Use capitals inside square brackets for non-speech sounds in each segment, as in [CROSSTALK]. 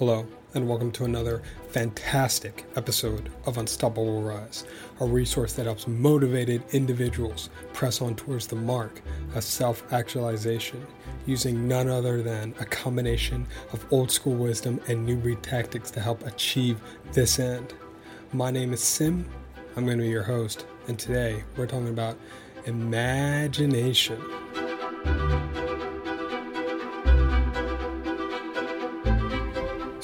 Hello, and welcome to another fantastic episode of Unstoppable Rise, a resource that helps motivated individuals press on towards the mark of self actualization using none other than a combination of old school wisdom and new breed tactics to help achieve this end. My name is Sim, I'm going to be your host, and today we're talking about imagination.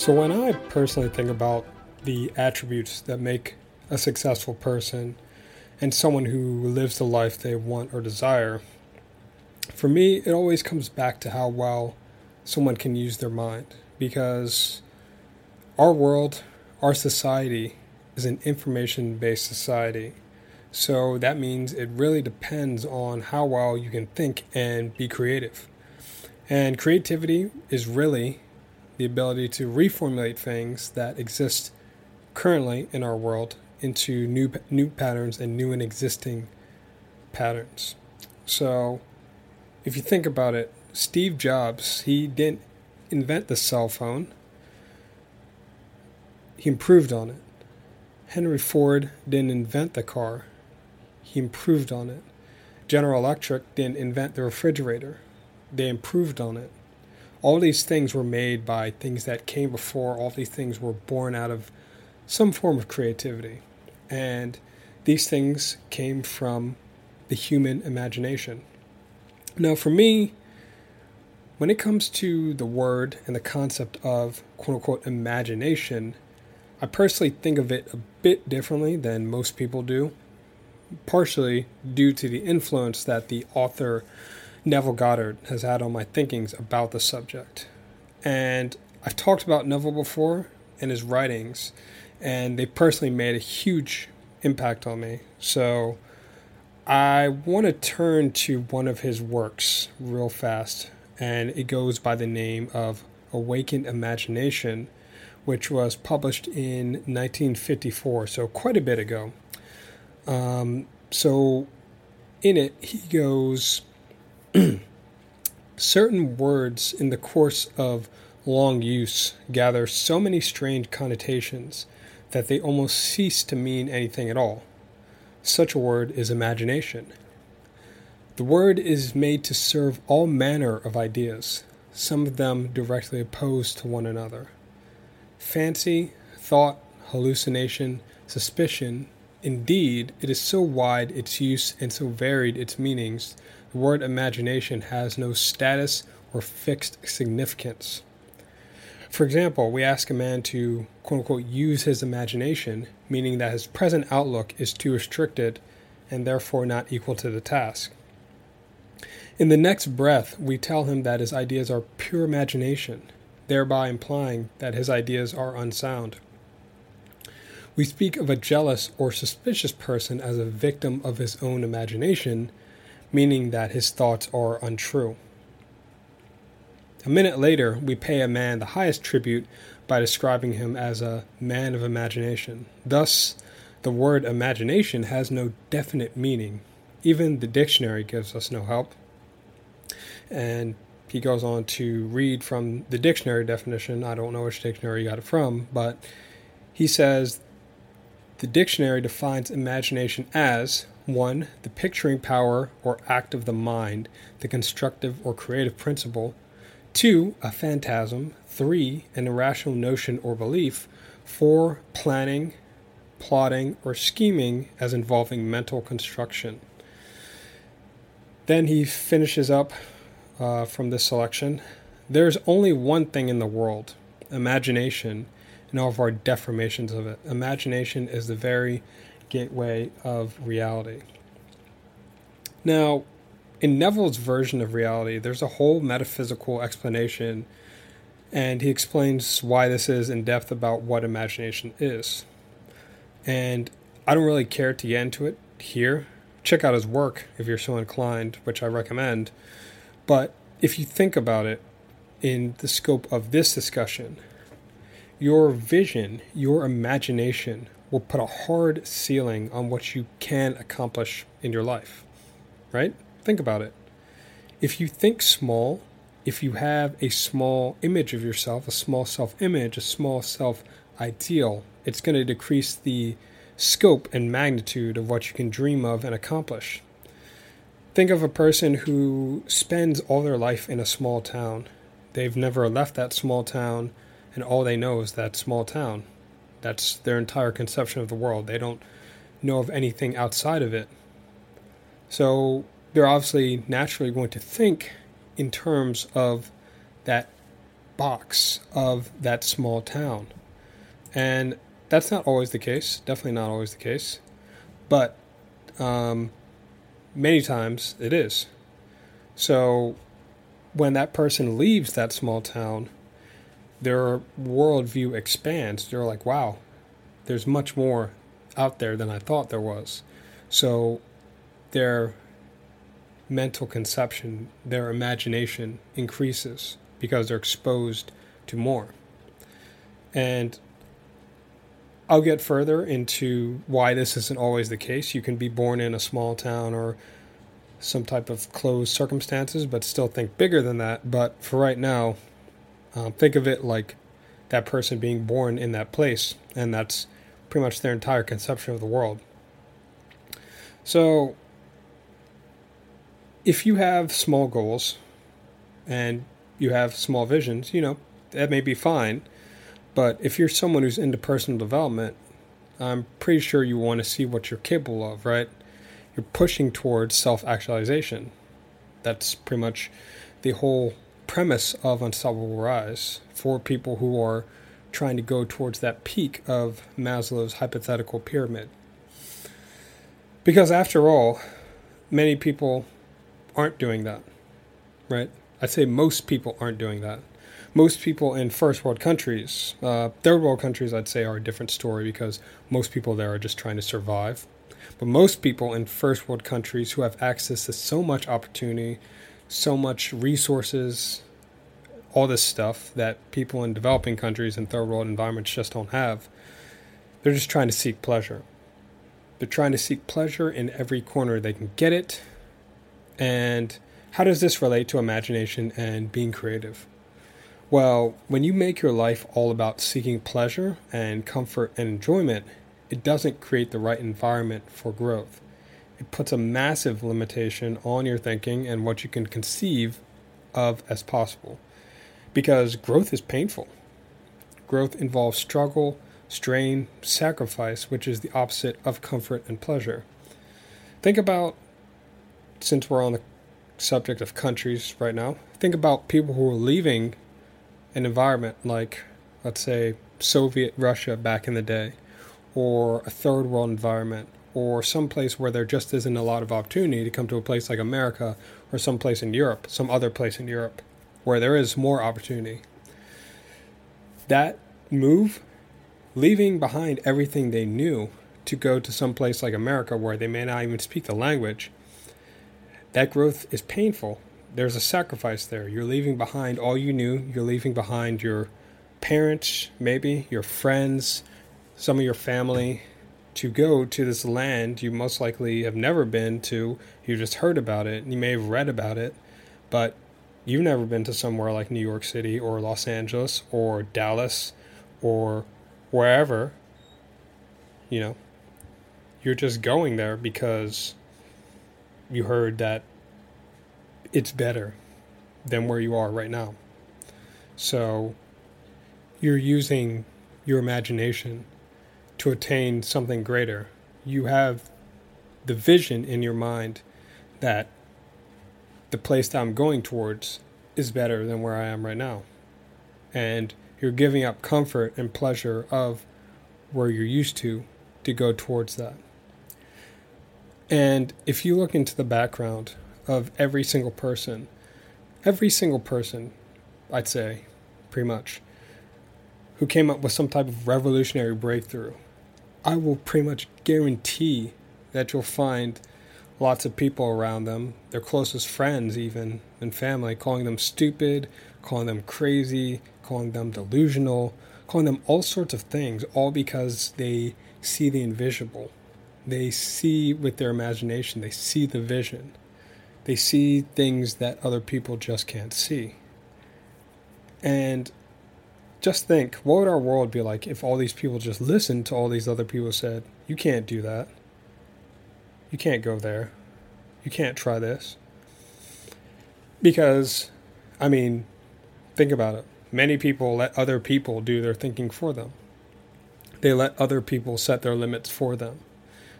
So, when I personally think about the attributes that make a successful person and someone who lives the life they want or desire, for me, it always comes back to how well someone can use their mind. Because our world, our society, is an information based society. So that means it really depends on how well you can think and be creative. And creativity is really the ability to reformulate things that exist currently in our world into new new patterns and new and existing patterns. So, if you think about it, Steve Jobs, he didn't invent the cell phone. He improved on it. Henry Ford didn't invent the car. He improved on it. General Electric didn't invent the refrigerator. They improved on it all these things were made by things that came before. All these things were born out of some form of creativity. And these things came from the human imagination. Now, for me, when it comes to the word and the concept of quote unquote imagination, I personally think of it a bit differently than most people do, partially due to the influence that the author Neville Goddard has had on my thinkings about the subject. And I've talked about Neville before and his writings, and they personally made a huge impact on me. So I want to turn to one of his works real fast, and it goes by the name of Awakened Imagination, which was published in 1954, so quite a bit ago. Um, so in it, he goes [CLEARS THROAT] Certain words in the course of long use gather so many strange connotations that they almost cease to mean anything at all. Such a word is imagination. The word is made to serve all manner of ideas, some of them directly opposed to one another. Fancy, thought, hallucination, suspicion, indeed, it is so wide its use and so varied its meanings the word imagination has no status or fixed significance. For example, we ask a man to quote unquote use his imagination, meaning that his present outlook is too restricted and therefore not equal to the task. In the next breath, we tell him that his ideas are pure imagination, thereby implying that his ideas are unsound. We speak of a jealous or suspicious person as a victim of his own imagination, meaning that his thoughts are untrue. A minute later, we pay a man the highest tribute by describing him as a man of imagination. Thus, the word imagination has no definite meaning. Even the dictionary gives us no help. And he goes on to read from the dictionary definition. I don't know which dictionary he got it from, but he says the dictionary defines imagination as 1. The picturing power or act of the mind, the constructive or creative principle. 2. A phantasm. 3. An irrational notion or belief. 4. Planning, plotting, or scheming as involving mental construction. Then he finishes up uh, from this selection. There's only one thing in the world imagination and all of our deformations of it. Imagination is the very gateway of reality. Now, in Neville's version of reality, there's a whole metaphysical explanation, and he explains why this is in depth about what imagination is. And I don't really care to get into it here. Check out his work if you're so inclined, which I recommend. But if you think about it in the scope of this discussion, your vision, your imagination will put a hard ceiling on what you can accomplish in your life, right? Think about it. If you think small, if you have a small image of yourself, a small self image, a small self ideal, it's going to decrease the scope and magnitude of what you can dream of and accomplish. Think of a person who spends all their life in a small town. They've never left that small town, and all they know is that small town. That's their entire conception of the world. They don't know of anything outside of it. So they're obviously naturally going to think in terms of that box of that small town. And that's not always the case, definitely not always the case, but um, many times it is. So when that person leaves that small town, their worldview expands. They're like, wow, there's much more out there than I thought there was. So their mental conception, their imagination increases because they're exposed to more. And I'll get further into why this isn't always the case. You can be born in a small town or some type of closed circumstances, but still think bigger than that. But for right now, um, think of it like that person being born in that place, and that's pretty much their entire conception of the world. So, if you have small goals and you have small visions, you know, that may be fine but if you're someone who's into personal development, I'm pretty sure you want to see what you're capable of, right? You're pushing towards self actualization. That's pretty much the whole premise of Unstoppable Rise for people who are trying to go towards that peak of Maslow's hypothetical pyramid. Because after all, many people aren't doing that, right? I'd say most people aren't doing that most people in first world countries, uh, third world countries, I'd say, are a different story because most people there are just trying to survive. But most people in first world countries who have access to so much opportunity, so much resources, all this stuff that people in developing countries and third world environments just don't have, they're just trying to seek pleasure. They're trying to seek pleasure in every corner they can get it. And how does this relate to imagination and being creative? Well, when you make your life all about seeking pleasure and comfort and enjoyment, it doesn't create the right environment for growth. It puts a massive limitation on your thinking and what you can conceive of as possible. Because growth is painful. Growth involves struggle, strain, sacrifice, which is the opposite of comfort and pleasure. Think about, since we're on the subject of countries right now, think about people who are leaving an environment like, let's say, Soviet Russia back in the day, or a third world environment, or some place where there just isn't a lot of opportunity to come to a place like America or some place in Europe, some other place in Europe, where there is more opportunity. That move, leaving behind everything they knew to go to some place like America where they may not even speak the language, that growth is painful there's a sacrifice there. You're leaving behind all you knew. You're leaving behind your parents, maybe your friends, some of your family to go to this land you most likely have never been to. You just heard about it. You may have read about it, but you've never been to somewhere like New York City or Los Angeles or Dallas or wherever. You know, you're just going there because you heard that it's better than where you are right now. So you're using your imagination to attain something greater. You have the vision in your mind that the place that I'm going towards is better than where I am right now. And you're giving up comfort and pleasure of where you're used to to go towards that. And if you look into the background of every single person. Every single person, I'd say, pretty much, who came up with some type of revolutionary breakthrough. I will pretty much guarantee that you'll find lots of people around them, their closest friends, even, and family, calling them stupid, calling them crazy, calling them delusional, calling them all sorts of things, all because they see the invisible. They see with their imagination, they see the vision. They see things that other people just can't see. And just think, what would our world be like if all these people just listened to all these other people said, you can't do that. You can't go there. You can't try this. Because, I mean, think about it. Many people let other people do their thinking for them. They let other people set their limits for them.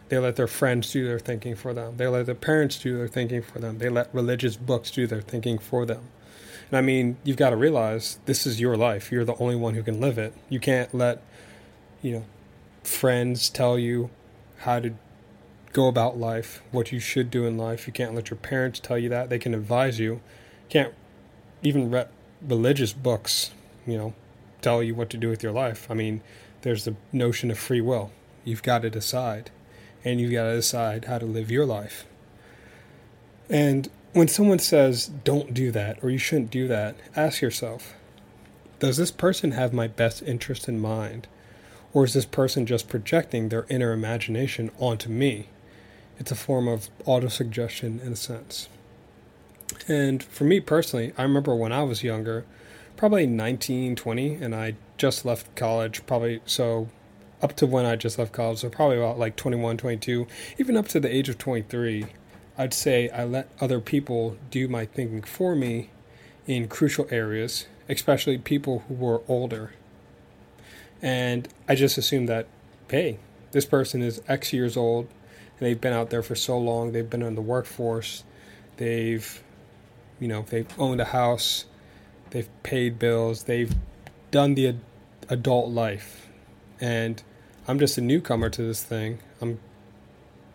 They let their friends do their thinking for them. They let their parents do their thinking for them. They let religious books do their thinking for them. And I mean, you've got to realize this is your life. You're the only one who can live it. You can't let, you know, friends tell you how to go about life, what you should do in life. You can't let your parents tell you that. They can advise you. Can't even let religious books, you know, tell you what to do with your life. I mean, there's the notion of free will. You've got to decide and you've got to decide how to live your life. And when someone says, don't do that, or you shouldn't do that, ask yourself, does this person have my best interest in mind? Or is this person just projecting their inner imagination onto me? It's a form of autosuggestion in a sense. And for me personally, I remember when I was younger, probably 19, 20, and I just left college, probably so up to when I just left college, so probably about like 21, 22, even up to the age of 23, I'd say I let other people do my thinking for me in crucial areas, especially people who were older. And I just assumed that, hey, this person is X years old, and they've been out there for so long, they've been in the workforce, they've, you know, they've owned a house, they've paid bills, they've done the ad- adult life and I'm just a newcomer to this thing. I'm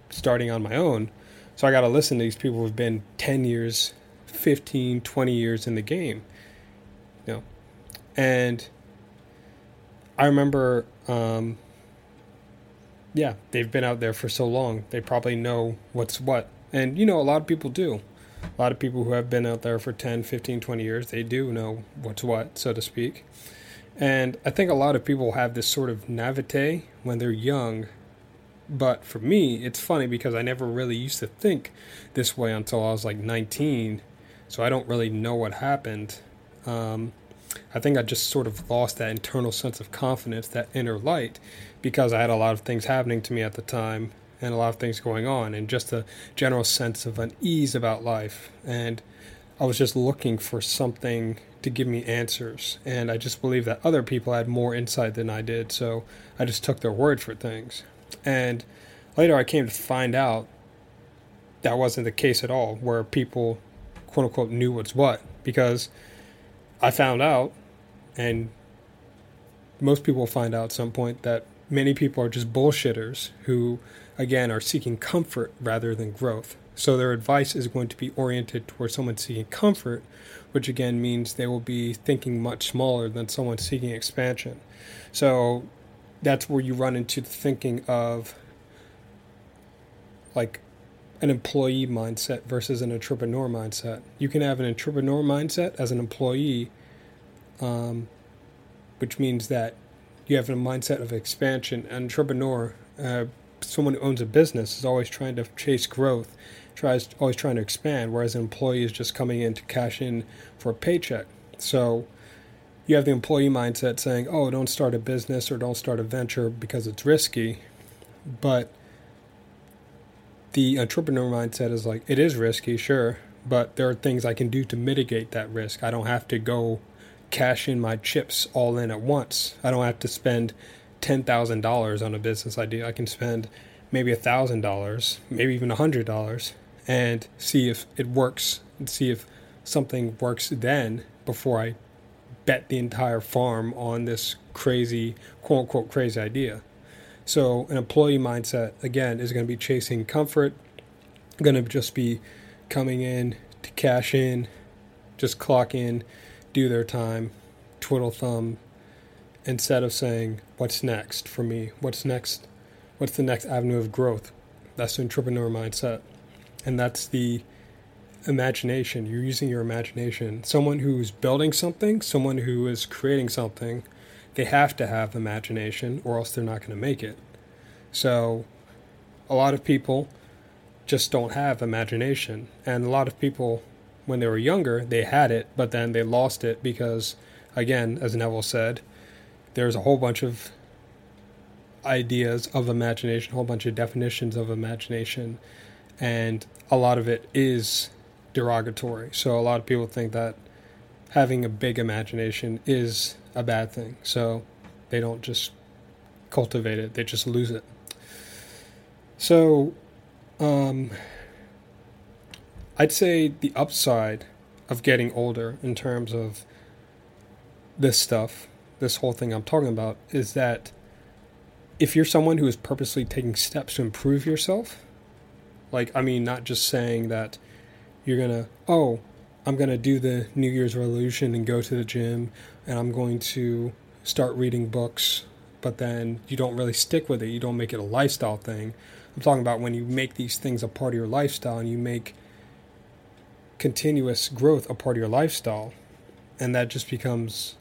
starting on my own. So I got to listen to these people who've been 10 years, 15, 20 years in the game. You know. And I remember um, yeah, they've been out there for so long. They probably know what's what. And you know, a lot of people do. A lot of people who have been out there for 10, 15, 20 years, they do know what's what, so to speak. And I think a lot of people have this sort of naivete when they're young. But for me, it's funny because I never really used to think this way until I was like 19. So I don't really know what happened. Um, I think I just sort of lost that internal sense of confidence, that inner light, because I had a lot of things happening to me at the time and a lot of things going on, and just a general sense of unease about life. And I was just looking for something to give me answers. And I just believe that other people had more insight than I did. So I just took their word for things. And later I came to find out that wasn't the case at all, where people, quote unquote, knew what's what. Because I found out, and most people find out at some point, that many people are just bullshitters who, again, are seeking comfort rather than growth. So their advice is going to be oriented towards someone seeking comfort, which again means they will be thinking much smaller than someone seeking expansion. So that's where you run into thinking of like an employee mindset versus an entrepreneur mindset. You can have an entrepreneur mindset as an employee, um, which means that you have a mindset of expansion. An entrepreneur, uh, someone who owns a business, is always trying to chase growth tries always trying to expand, whereas an employee is just coming in to cash in for a paycheck. So you have the employee mindset saying, "Oh, don't start a business or don't start a venture because it's risky," but the entrepreneur mindset is like, "It is risky, sure, but there are things I can do to mitigate that risk. I don't have to go cash in my chips all in at once. I don't have to spend ten thousand dollars on a business idea. I can spend." maybe a thousand dollars, maybe even a hundred dollars, and see if it works and see if something works then before I bet the entire farm on this crazy, quote unquote, crazy idea. So, an employee mindset, again, is going to be chasing comfort, going to just be coming in to cash in, just clock in, do their time, twiddle thumb, instead of saying, What's next for me? What's next? What's the next avenue of growth? That's the entrepreneur mindset and that's the imagination. You're using your imagination. Someone who's building something, someone who is creating something, they have to have imagination or else they're not going to make it. So, a lot of people just don't have imagination. And a lot of people, when they were younger, they had it, but then they lost it because again, as Neville said, there's a whole bunch of ideas of imagination, a whole bunch of definitions of imagination, and a lot of it is derogatory. So a lot of people think that having a big imagination is a bad thing. So they don't just cultivate it, they just lose it. So um, I'd say the upside of getting older in terms of this stuff, this whole thing I'm talking about, is that if you're someone who is purposely taking steps to improve yourself, like, I mean, not just saying that you're gonna, oh, I'm gonna do the New Year's resolution and go to the gym and I'm going to start reading books, but then you don't really stick with it. You don't make it a lifestyle thing. I'm talking about when you make these things a part of your lifestyle and you make continuous growth a part of your lifestyle, and that just becomes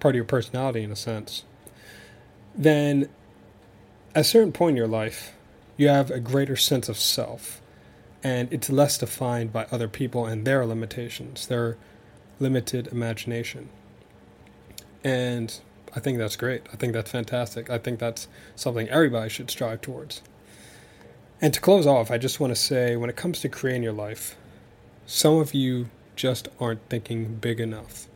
part of your personality in a sense, then at a certain point in your life, you have a greater sense of self, and it's less defined by other people and their limitations, their limited imagination. And I think that's great. I think that's fantastic. I think that's something everybody should strive towards. And to close off, I just want to say when it comes to creating your life, some of you just aren't thinking big enough.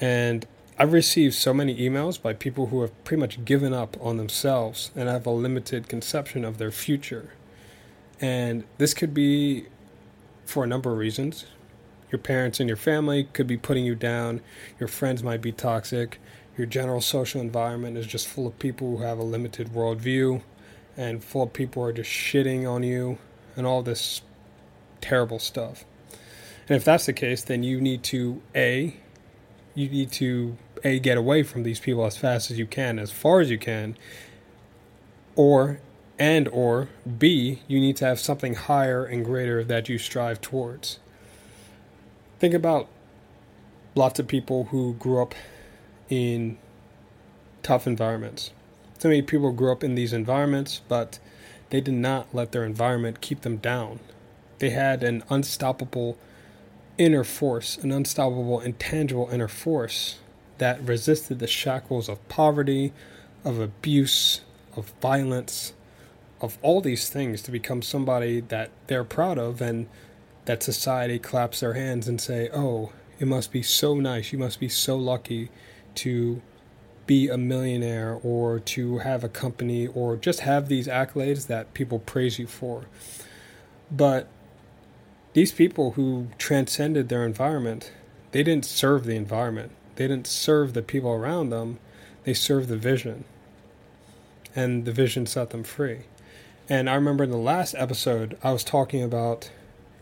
And I've received so many emails by people who have pretty much given up on themselves and have a limited conception of their future. And this could be for a number of reasons. Your parents and your family could be putting you down, your friends might be toxic, your general social environment is just full of people who have a limited worldview, and full of people who are just shitting on you, and all this terrible stuff. And if that's the case, then you need to A, you need to A, get away from these people as fast as you can, as far as you can, or and or B, you need to have something higher and greater that you strive towards. Think about lots of people who grew up in tough environments. So many people grew up in these environments, but they did not let their environment keep them down. They had an unstoppable inner force, an unstoppable, intangible inner force that resisted the shackles of poverty, of abuse, of violence, of all these things to become somebody that they're proud of and that society claps their hands and say, "Oh, it must be so nice. You must be so lucky to be a millionaire or to have a company or just have these accolades that people praise you for." But these people who transcended their environment, they didn't serve the environment. They didn't serve the people around them. They served the vision. And the vision set them free. And I remember in the last episode, I was talking about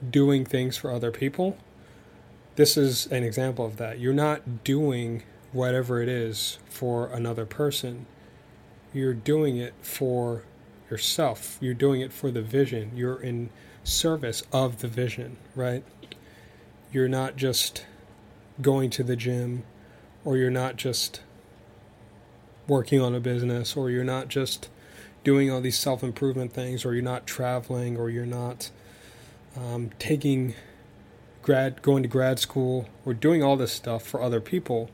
doing things for other people. This is an example of that. You're not doing whatever it is for another person, you're doing it for yourself. You're doing it for the vision. You're in service of the vision, right? You're not just going to the gym or you're not just working on a business or you're not just doing all these self improvement things or you're not traveling or you're not um, taking grad going to grad school or doing all this stuff for other people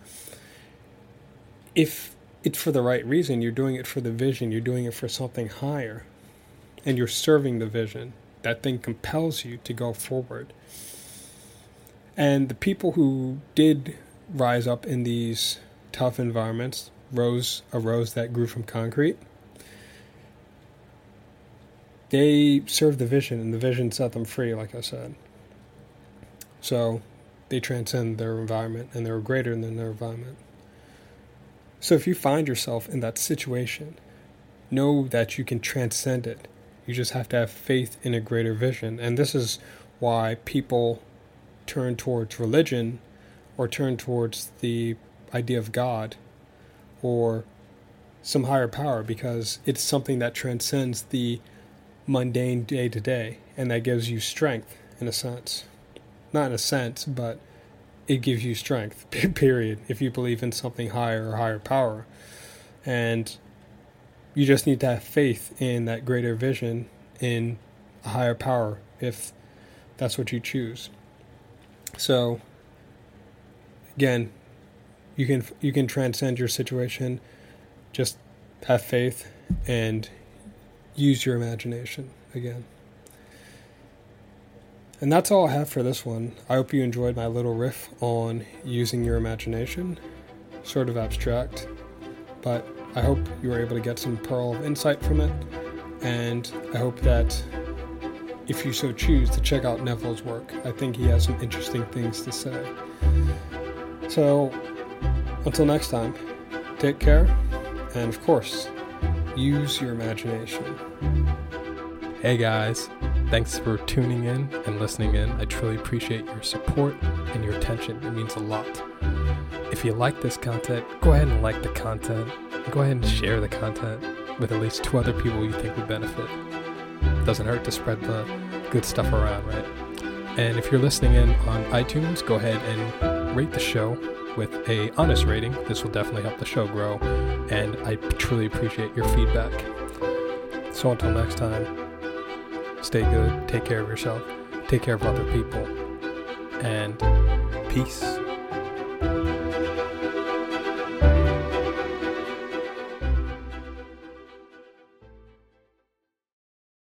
if it's for the right reason you're doing it for the vision you're doing it for something higher and you're serving the vision that thing compels you to go forward. And the people who did rise up in these tough environments rose a rose that grew from concrete. They served the vision, and the vision set them free, like I said. So they transcend their environment, and they're greater than their environment. So if you find yourself in that situation, know that you can transcend it you just have to have faith in a greater vision. And this is why people turn towards religion or turn towards the idea of God or some higher power because it's something that transcends the mundane day to day and that gives you strength in a sense. Not in a sense, but it gives you strength, [LAUGHS] period, if you believe in something higher or higher power. And you just need to have faith in that greater vision in a higher power if that's what you choose. So, again, You can you can transcend your situation. Just have faith and use your imagination again. And that's all I have for this one. I hope you enjoyed my little riff on using your imagination. Sort of abstract, but I hope you were able to get some pearl of insight from it. And I hope that if you so choose to check out Neville's work, I think he has some interesting things to say. So, until next time, take care, and of course, use your imagination. Hey guys, thanks for tuning in and listening in. I truly appreciate your support and your attention. It means a lot. If you like this content, go ahead and like the content. Go ahead and share the content with at least two other people you think would benefit. Doesn't hurt to spread the good stuff around, right? And if you're listening in on iTunes, go ahead and rate the show with a honest rating. This will definitely help the show grow, and I truly appreciate your feedback. So until next time, stay good, take care of yourself, take care of other people, and peace.